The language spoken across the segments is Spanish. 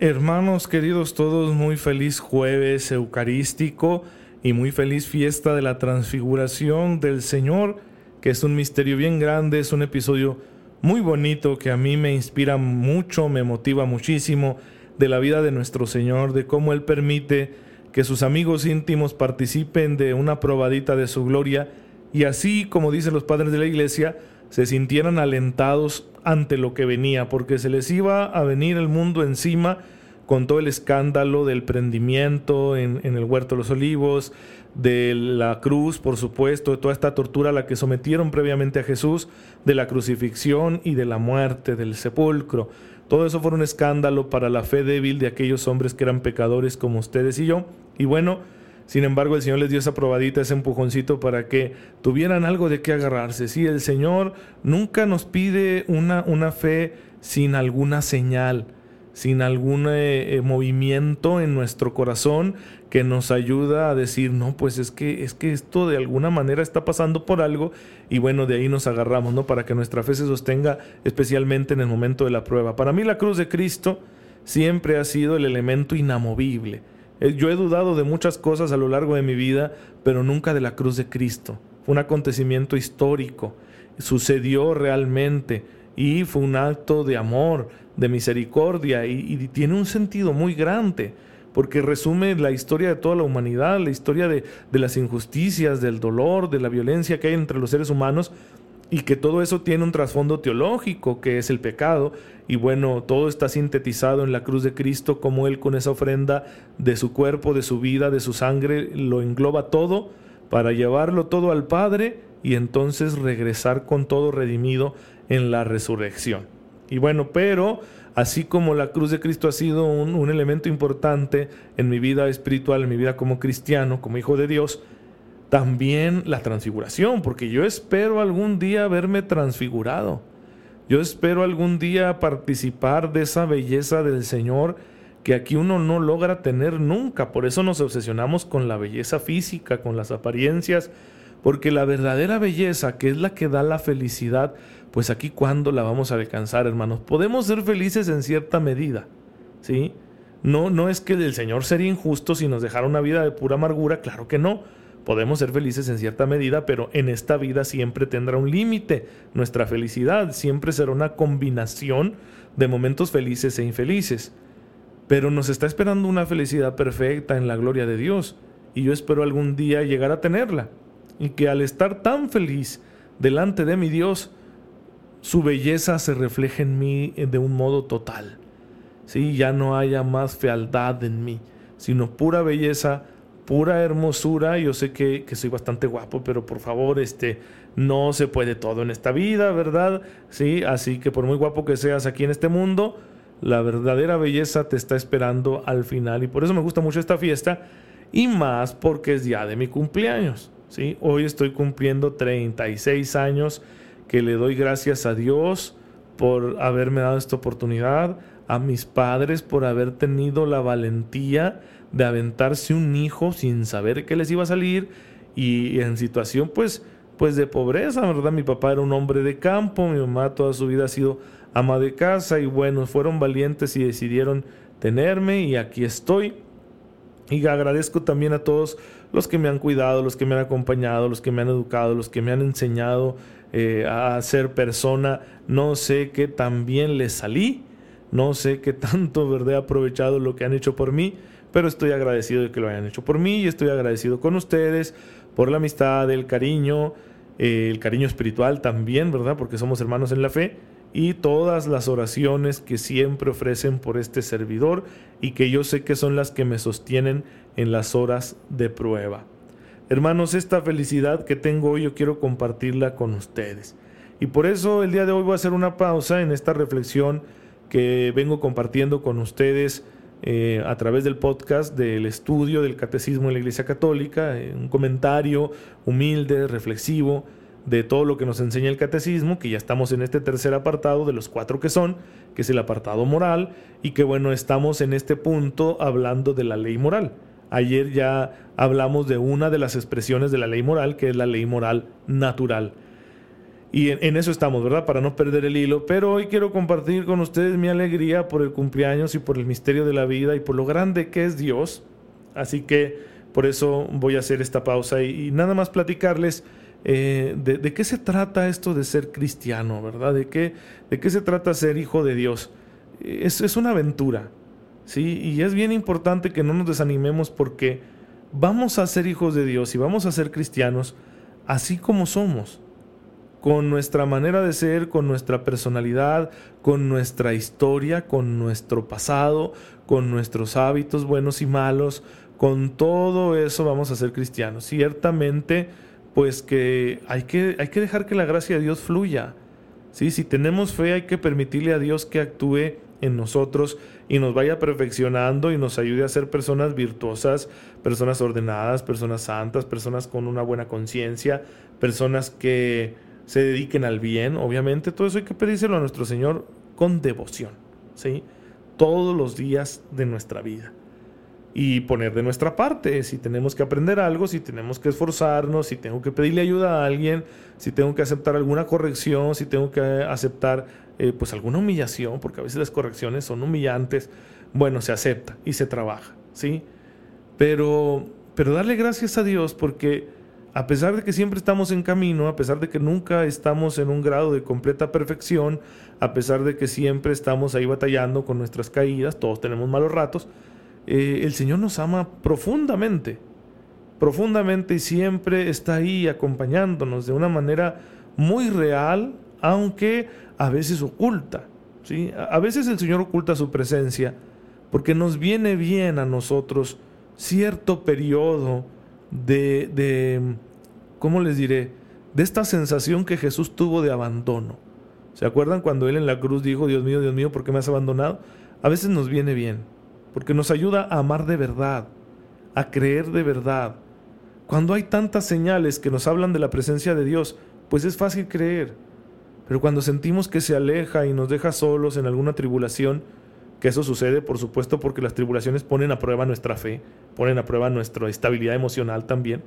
Hermanos queridos todos, muy feliz jueves eucarístico y muy feliz fiesta de la transfiguración del Señor, que es un misterio bien grande, es un episodio muy bonito que a mí me inspira mucho, me motiva muchísimo de la vida de nuestro Señor, de cómo Él permite que sus amigos íntimos participen de una probadita de su gloria y así, como dicen los padres de la iglesia, se sintieran alentados ante lo que venía, porque se les iba a venir el mundo encima con todo el escándalo del prendimiento en, el huerto de los olivos, de la cruz, por supuesto, de toda esta tortura a la que sometieron previamente a Jesús, de la crucifixión y de la muerte, del sepulcro. Todo eso fue un escándalo para la fe débil de aquellos hombres que eran pecadores como ustedes y yo. Y bueno, sin embargo, el Señor les dio esa probadita, ese empujoncito para que tuvieran algo de qué agarrarse. Sí, el Señor nunca nos pide una, una fe sin alguna señal, sin algún eh, eh, movimiento en nuestro corazón que nos ayuda a decir, no, pues es que, es que esto de alguna manera está pasando por algo y bueno, de ahí nos agarramos, ¿no? Para que nuestra fe se sostenga especialmente en el momento de la prueba. Para mí la cruz de Cristo siempre ha sido el elemento inamovible eh, yo he dudado de muchas cosas a lo largo de mi vida, pero nunca de la cruz de Cristo. Fue un acontecimiento histórico, sucedió realmente y fue un acto de amor, de misericordia y, tiene un sentido muy grande porque resume la historia de toda la humanidad, la historia de, de, las injusticias, del dolor, de la violencia que hay entre los seres humanos, y que todo eso tiene un trasfondo teológico, que es el pecado, y bueno, todo está sintetizado en la cruz de Cristo, como Él con esa ofrenda de su cuerpo, de su vida, de su sangre, lo engloba todo para llevarlo todo al Padre y entonces regresar con todo redimido en la resurrección. Y bueno, pero así como la cruz de Cristo ha sido un, elemento importante en mi vida espiritual, en mi vida como cristiano, como hijo de Dios, también la transfiguración, porque yo espero algún día verme transfigurado. Yo espero algún día participar de esa belleza del Señor que aquí uno no logra tener nunca. Por eso nos obsesionamos con la belleza física, con las apariencias, porque la verdadera belleza, que es la que da la felicidad, pues aquí cuándo la vamos a alcanzar, hermanos. Podemos ser felices en cierta medida, ¿sí? No, no es que el Señor sería injusto si nos dejara una vida de pura amargura, claro que no Podemos ser felices en cierta medida, pero en esta vida siempre tendrá un límite. Nuestra felicidad siempre será una combinación de momentos felices e infelices. Pero nos está esperando una felicidad perfecta en la gloria de Dios. Y yo espero algún día llegar a tenerla. Y que al estar tan feliz delante de mi Dios, su belleza se refleje en mí de un modo total. ¿Sí? Ya no haya más fealdad en mí, sino pura belleza pura hermosura. Yo sé que, soy bastante guapo, pero por favor, este, no se puede todo en esta vida, ¿verdad? Sí, así que por muy guapo que seas aquí en este mundo, la verdadera belleza te está esperando al final. Y por eso me gusta mucho esta fiesta. Y más porque es día de mi cumpleaños. ¿sí? Hoy estoy cumpliendo 36 años que le doy gracias a Dios por haberme dado esta oportunidad, a mis padres por haber tenido la valentía de aventarse un hijo sin saber qué les iba a salir y en situación pues pues de pobreza, ¿verdad? Mi papá era un hombre de campo, mi mamá toda su vida ha sido ama de casa y bueno, fueron valientes y decidieron tenerme y aquí estoy. Y agradezco también a todos los que me han cuidado, los que me han acompañado, los que me han educado, los que me han enseñado eh, a ser persona. No sé qué tan bien les salí, no sé qué tanto, ¿verdad? He aprovechado lo que han hecho por mí, pero estoy agradecido de que lo hayan hecho por mí y estoy agradecido con ustedes por la amistad, el cariño, eh, el cariño espiritual también, ¿verdad? Porque somos hermanos en la fe y todas las oraciones que siempre ofrecen por este servidor y que yo sé que son las que me sostienen en las horas de prueba. Hermanos, esta felicidad que tengo hoy yo quiero compartirla con ustedes. Y por eso el día de hoy voy a hacer una pausa en esta reflexión que vengo compartiendo con ustedes eh, a través del podcast del estudio del Catecismo de la Iglesia Católica, eh, un comentario humilde, reflexivo de todo lo que nos enseña el Catecismo, que ya estamos en este tercer apartado de los cuatro que son, que es el apartado moral, y que bueno, estamos en este punto hablando de la ley moral. Ayer ya hablamos de una de las expresiones de la ley moral, que es la ley moral natural. Y en, eso estamos, ¿verdad? Para no perder el hilo. Pero hoy quiero compartir con ustedes mi alegría por el cumpleaños y por el misterio de la vida y por lo grande que es Dios. Así que por eso voy a hacer esta pausa y, nada más platicarles eh, de, qué se trata esto de ser cristiano, ¿verdad? De qué, de qué se trata ser hijo de Dios. Es, es una aventura, ¿sí? Y es bien importante que no nos desanimemos porque vamos a ser hijos de Dios y vamos a ser cristianos así como somos con nuestra manera de ser, con nuestra personalidad, con nuestra historia, con nuestro pasado, con nuestros hábitos buenos y malos, con todo eso vamos a ser cristianos. Ciertamente, pues que hay que, hay que dejar que la gracia de Dios fluya. ¿sí? Si tenemos fe, hay que permitirle a Dios que actúe en nosotros y nos vaya perfeccionando y nos ayude a ser personas virtuosas, personas ordenadas, personas santas, personas con una buena conciencia, personas que se dediquen al bien, obviamente, todo eso hay que pedírselo a nuestro Señor con devoción, ¿sí? Todos los días de nuestra vida. Y poner de nuestra parte, si tenemos que aprender algo, si tenemos que esforzarnos, si tengo que pedirle ayuda a alguien, si tengo que aceptar alguna corrección, si tengo que aceptar eh, pues alguna humillación, porque a veces las correcciones son humillantes, bueno, se acepta y se trabaja, ¿sí? Pero, pero darle gracias a Dios porque a pesar de que siempre estamos en camino, a pesar de que nunca estamos en un grado de completa perfección, a pesar de que siempre estamos ahí batallando con nuestras caídas, todos tenemos malos ratos, eh, el Señor nos ama profundamente, profundamente y siempre está ahí acompañándonos de una manera muy real, aunque a veces oculta. ¿sí? A veces el Señor oculta su presencia porque nos viene bien a nosotros cierto periodo de, de ¿cómo les diré? De esta sensación que Jesús tuvo de abandono. ¿Se acuerdan cuando Él en la cruz dijo, Dios mío, Dios mío, ¿por qué me has abandonado? A veces nos viene bien, porque nos ayuda a amar de verdad, a creer de verdad. Cuando hay tantas señales que nos hablan de la presencia de Dios, pues es fácil creer. Pero cuando sentimos que se aleja y nos deja solos en alguna tribulación, que eso sucede, por supuesto, porque las tribulaciones ponen a prueba nuestra fe, ponen a prueba nuestra estabilidad emocional también.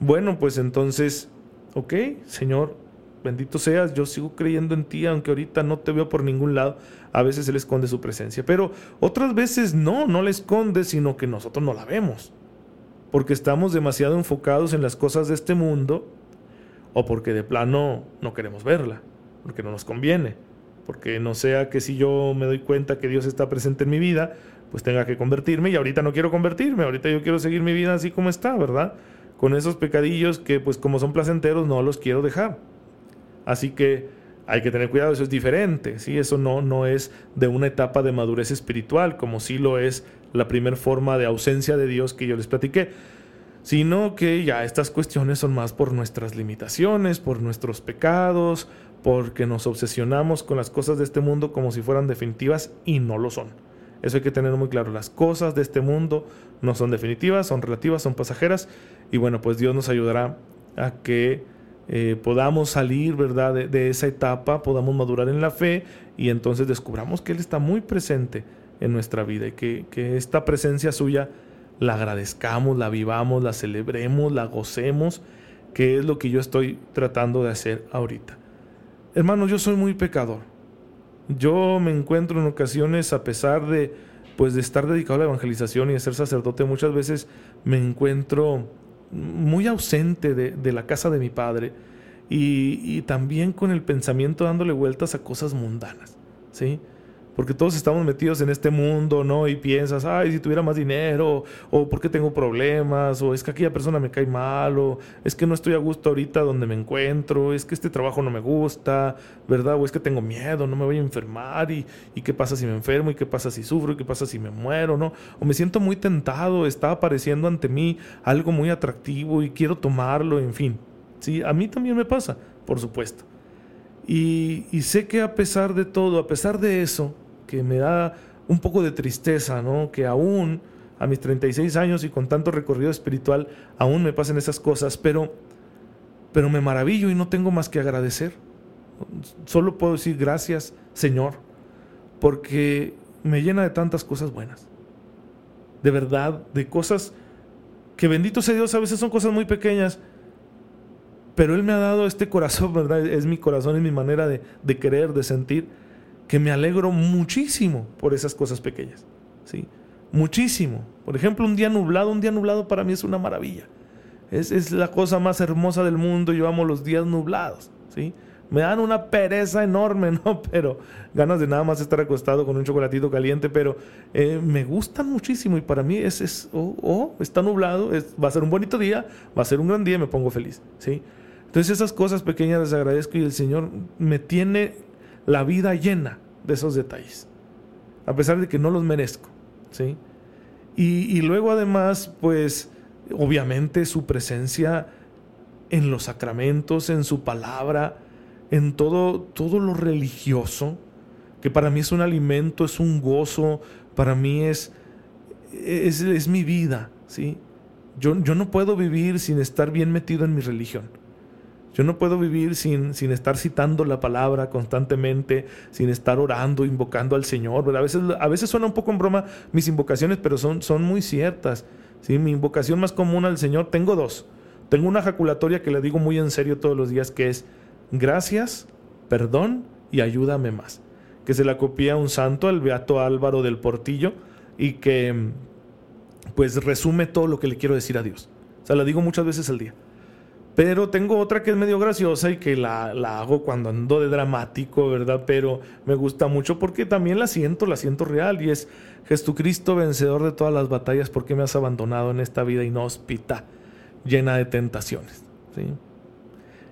Bueno, pues entonces, ok, Señor, bendito seas, yo sigo creyendo en ti, aunque ahorita no te veo por ningún lado. A veces Él esconde su presencia, pero otras veces no, no la esconde, sino que nosotros no la vemos. Porque estamos demasiado enfocados en las cosas de este mundo o porque de plano no queremos verla, porque no nos conviene. Porque no sea que si yo me doy cuenta que Dios está presente en mi vida, pues tenga que convertirme y ahorita no quiero convertirme, ahorita yo quiero seguir mi vida así como está, ¿verdad? con esos pecadillos que pues como son placenteros no los quiero dejar. Así que hay que tener cuidado, eso es diferente, ¿sí? Eso no, no es de una etapa de madurez espiritual, como sí lo es la primera forma de ausencia de Dios que yo les platiqué, sino que ya estas cuestiones son más por nuestras limitaciones, por nuestros pecados, porque nos obsesionamos con las cosas de este mundo como si fueran definitivas y no lo son. Eso hay que tener muy claro. Las cosas de este mundo no son definitivas, son relativas, son pasajeras. Y bueno, pues Dios nos ayudará a que eh, podamos salir, ¿verdad?, de, esa etapa, podamos madurar en la fe y entonces descubramos que Él está muy presente en nuestra vida y que, que esta presencia suya la agradezcamos, la vivamos, la celebremos, la gocemos, que es lo que yo estoy tratando de hacer ahorita. Hermanos, yo soy muy pecador yo me encuentro en ocasiones, a pesar de, pues, de estar dedicado a la evangelización y de ser sacerdote, muchas veces me encuentro muy ausente de, la casa de mi padre y, y, también con el pensamiento dándole vueltas a cosas mundanas, ¿sí? Porque todos estamos metidos en este mundo, ¿no? Y piensas, ay, si tuviera más dinero, o porque tengo problemas, o es que aquella persona me cae mal, o es que no estoy a gusto ahorita donde me encuentro, es que este trabajo no me gusta, ¿verdad? O es que tengo miedo, no me voy a enfermar, y, y qué pasa si me enfermo, y qué pasa si sufro, y qué pasa si me muero, ¿no? O me siento muy tentado, está apareciendo ante mí algo muy atractivo y quiero tomarlo, en fin. Sí, a mí también me pasa, por supuesto. Y, y, sé que a pesar de todo, a pesar de eso, que me da un poco de tristeza, ¿no? Que aún a mis 36 años y con tanto recorrido espiritual, aún me pasen esas cosas, pero, pero me maravillo y no tengo más que agradecer. Solo puedo decir gracias, Señor, porque me llena de tantas cosas buenas. De verdad, de cosas que bendito sea Dios, a veces son cosas muy pequeñas, pero Él me ha dado este corazón, ¿verdad? Es mi corazón, es mi manera de, de querer, de sentir, que me alegro muchísimo por esas cosas pequeñas, ¿sí? Muchísimo. Por ejemplo, un día nublado, un día nublado para mí es una maravilla. Es, es la cosa más hermosa del mundo, yo amo los días nublados, ¿sí? me dan una pereza enorme, ¿no? Pero ganas de nada más estar acostado con un chocolatito caliente, pero eh, me gustan muchísimo y para mí es, es oh, oh está nublado, va a ser un bonito día, va a ser un gran día me pongo feliz, ¿sí? Entonces esas cosas pequeñas les agradezco y el Señor me tiene la vida llena de esos detalles, a pesar de que no los merezco, ¿sí? Y, luego además, pues, obviamente su presencia en los sacramentos, en su palabra, en todo, todo lo religioso, que para mí es un alimento, es un gozo, para mí es, es, es mi vida, ¿sí? Yo, yo, no puedo vivir sin estar bien metido en mi religión. Yo no puedo vivir sin, sin estar citando la palabra constantemente, sin estar orando, invocando al Señor. A, veces, a veces suena un poco en broma mis invocaciones, pero son, son muy ciertas. ¿sí? Mi invocación más común al Señor, tengo dos. Tengo una jaculatoria que le digo muy en serio todos los días, que es, gracias, perdón y ayúdame más. Que se la copia un santo, el Beato Álvaro del Portillo, y que pues resume todo lo que le quiero decir a Dios. O sea, la digo muchas veces al día. Pero tengo otra que es medio graciosa y que la, la, hago cuando ando de dramático, ¿verdad? Pero me gusta mucho porque también la siento, la siento real. Y es Jesucristo, vencedor de todas las batallas, ¿por qué me has abandonado en esta vida inhóspita, llena de tentaciones? ¿Sí?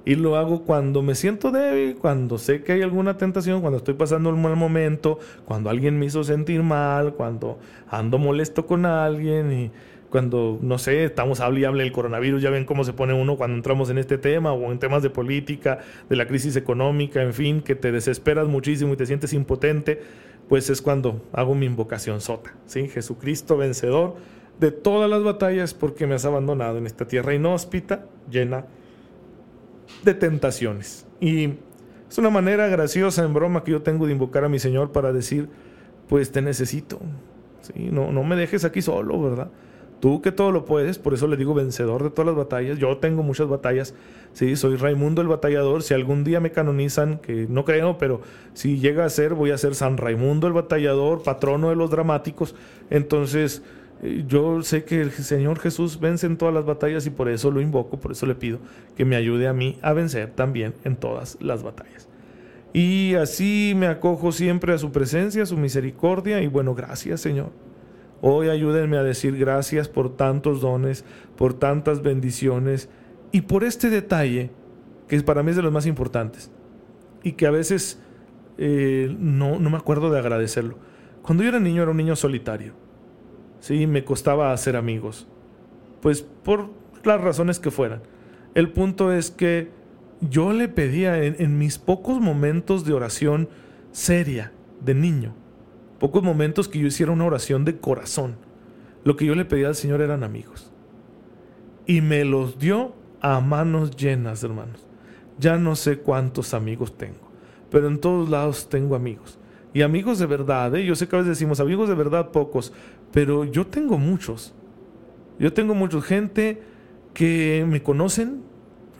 Y lo hago cuando me siento débil, cuando sé que hay alguna tentación, cuando estoy pasando un mal momento, cuando alguien me hizo sentir mal, cuando ando molesto con alguien y cuando, no sé, estamos hable y hable del coronavirus, ya ven cómo se pone uno cuando entramos en este tema o en temas de política, de la crisis económica, en fin, que te desesperas muchísimo y te sientes impotente, pues es cuando hago mi invocación sota, ¿sí? Jesucristo vencedor de todas las batallas porque me has abandonado en esta tierra inhóspita, llena de tentaciones. Y es una manera graciosa en broma que yo tengo de invocar a mi Señor para decir, pues te necesito. ¿sí? No, no me dejes aquí solo, ¿verdad? Tú que todo lo puedes, por eso le digo vencedor de todas las batallas. Yo tengo muchas batallas. Sí, soy Raimundo el batallador. Si algún día me canonizan, que no creo, pero si llega a ser, voy a ser San Raimundo el batallador, patrono de los dramáticos. Entonces, yo sé que el Señor Jesús vence en todas las batallas y por eso lo invoco, por eso le pido que me ayude a mí a vencer también en todas las batallas. Y así me acojo siempre a su presencia, a su misericordia y bueno, gracias Señor. Hoy ayúdenme a decir gracias por tantos dones, por tantas bendiciones y por este detalle que para mí es de los más importantes y que a veces eh, no, no me acuerdo de agradecerlo. Cuando yo era niño era un niño solitario Sí, me costaba hacer amigos. Pues por las razones que fueran. El punto es que yo le pedía en, mis pocos momentos de oración seria, de niño, pocos momentos que yo hiciera una oración de corazón, lo que yo le pedía al Señor eran amigos. Y me los dio a manos llenas, hermanos. Ya no sé cuántos amigos tengo, pero en todos lados tengo amigos. Y amigos de verdad, ¿eh? yo sé que a veces decimos amigos de verdad pocos, pero yo tengo muchos. Yo tengo mucha gente que me conocen,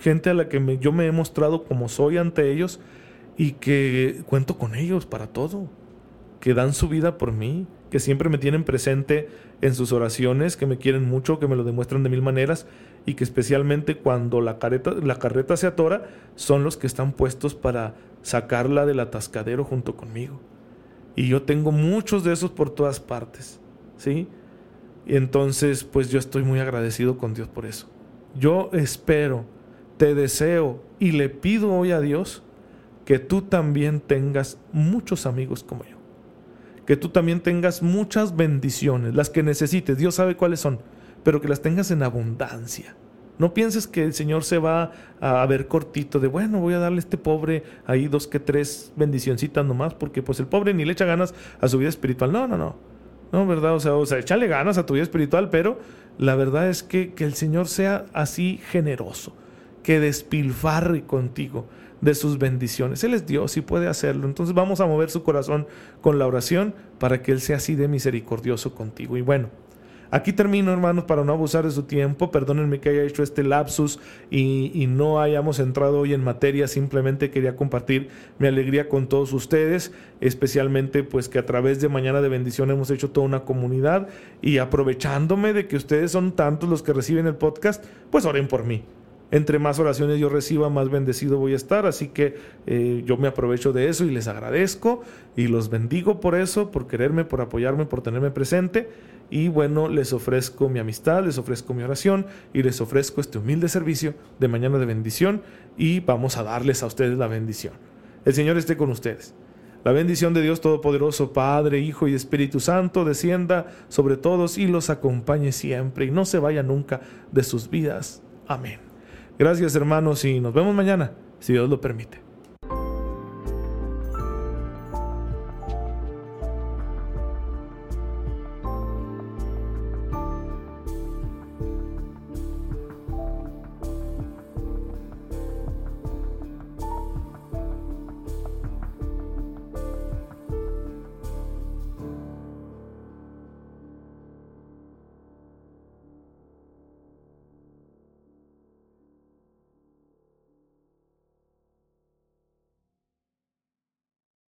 gente a la que yo me he mostrado como soy ante ellos y que cuento con ellos para todo, que dan su vida por mí, que siempre me tienen presente en sus oraciones, que me quieren mucho, que me lo demuestran de mil maneras y que especialmente cuando la, la carreta se atora son los que están puestos para sacarla del atascadero junto conmigo. Y yo tengo muchos de esos por todas partes. ¿sí? Y entonces, pues yo estoy muy agradecido con Dios por eso. Yo espero, te deseo y le pido hoy a Dios que tú también tengas muchos amigos como yo. Que tú también tengas muchas bendiciones, las que necesites. Dios sabe cuáles son, pero que las tengas en abundancia. No pienses que el Señor se va a ver cortito de, bueno, voy a darle a este pobre ahí dos que tres bendicioncitas nomás, porque pues el pobre ni le echa ganas a su vida espiritual. No, no, no. No, ¿verdad? O sea, o sea, échale ganas a tu vida espiritual, pero la verdad es que, que el Señor sea así generoso, que despilfarre contigo de sus bendiciones. Él es Dios y puede hacerlo. Entonces vamos a mover su corazón con la oración para que Él sea así de misericordioso contigo. Y bueno, Aquí termino, hermanos, para no abusar de su tiempo. Perdónenme que haya hecho este lapsus y, no hayamos entrado hoy en materia. Simplemente quería compartir mi alegría con todos ustedes, especialmente pues que a través de Mañana de Bendición hemos hecho toda una comunidad y aprovechándome de que ustedes son tantos los que reciben el podcast, pues oren por mí entre más oraciones yo reciba, más bendecido voy a estar. Así que eh, yo me aprovecho de eso y les agradezco y los bendigo por eso, por quererme, por apoyarme, por tenerme presente. Y bueno, les ofrezco mi amistad, les ofrezco mi oración y les ofrezco este humilde servicio de mañana de bendición y vamos a darles a ustedes la bendición. El Señor esté con ustedes. La bendición de Dios Todopoderoso, Padre, Hijo y Espíritu Santo, descienda sobre todos y los acompañe siempre y no se vaya nunca de sus vidas. Amén. Gracias hermanos y nos vemos mañana, si Dios lo permite.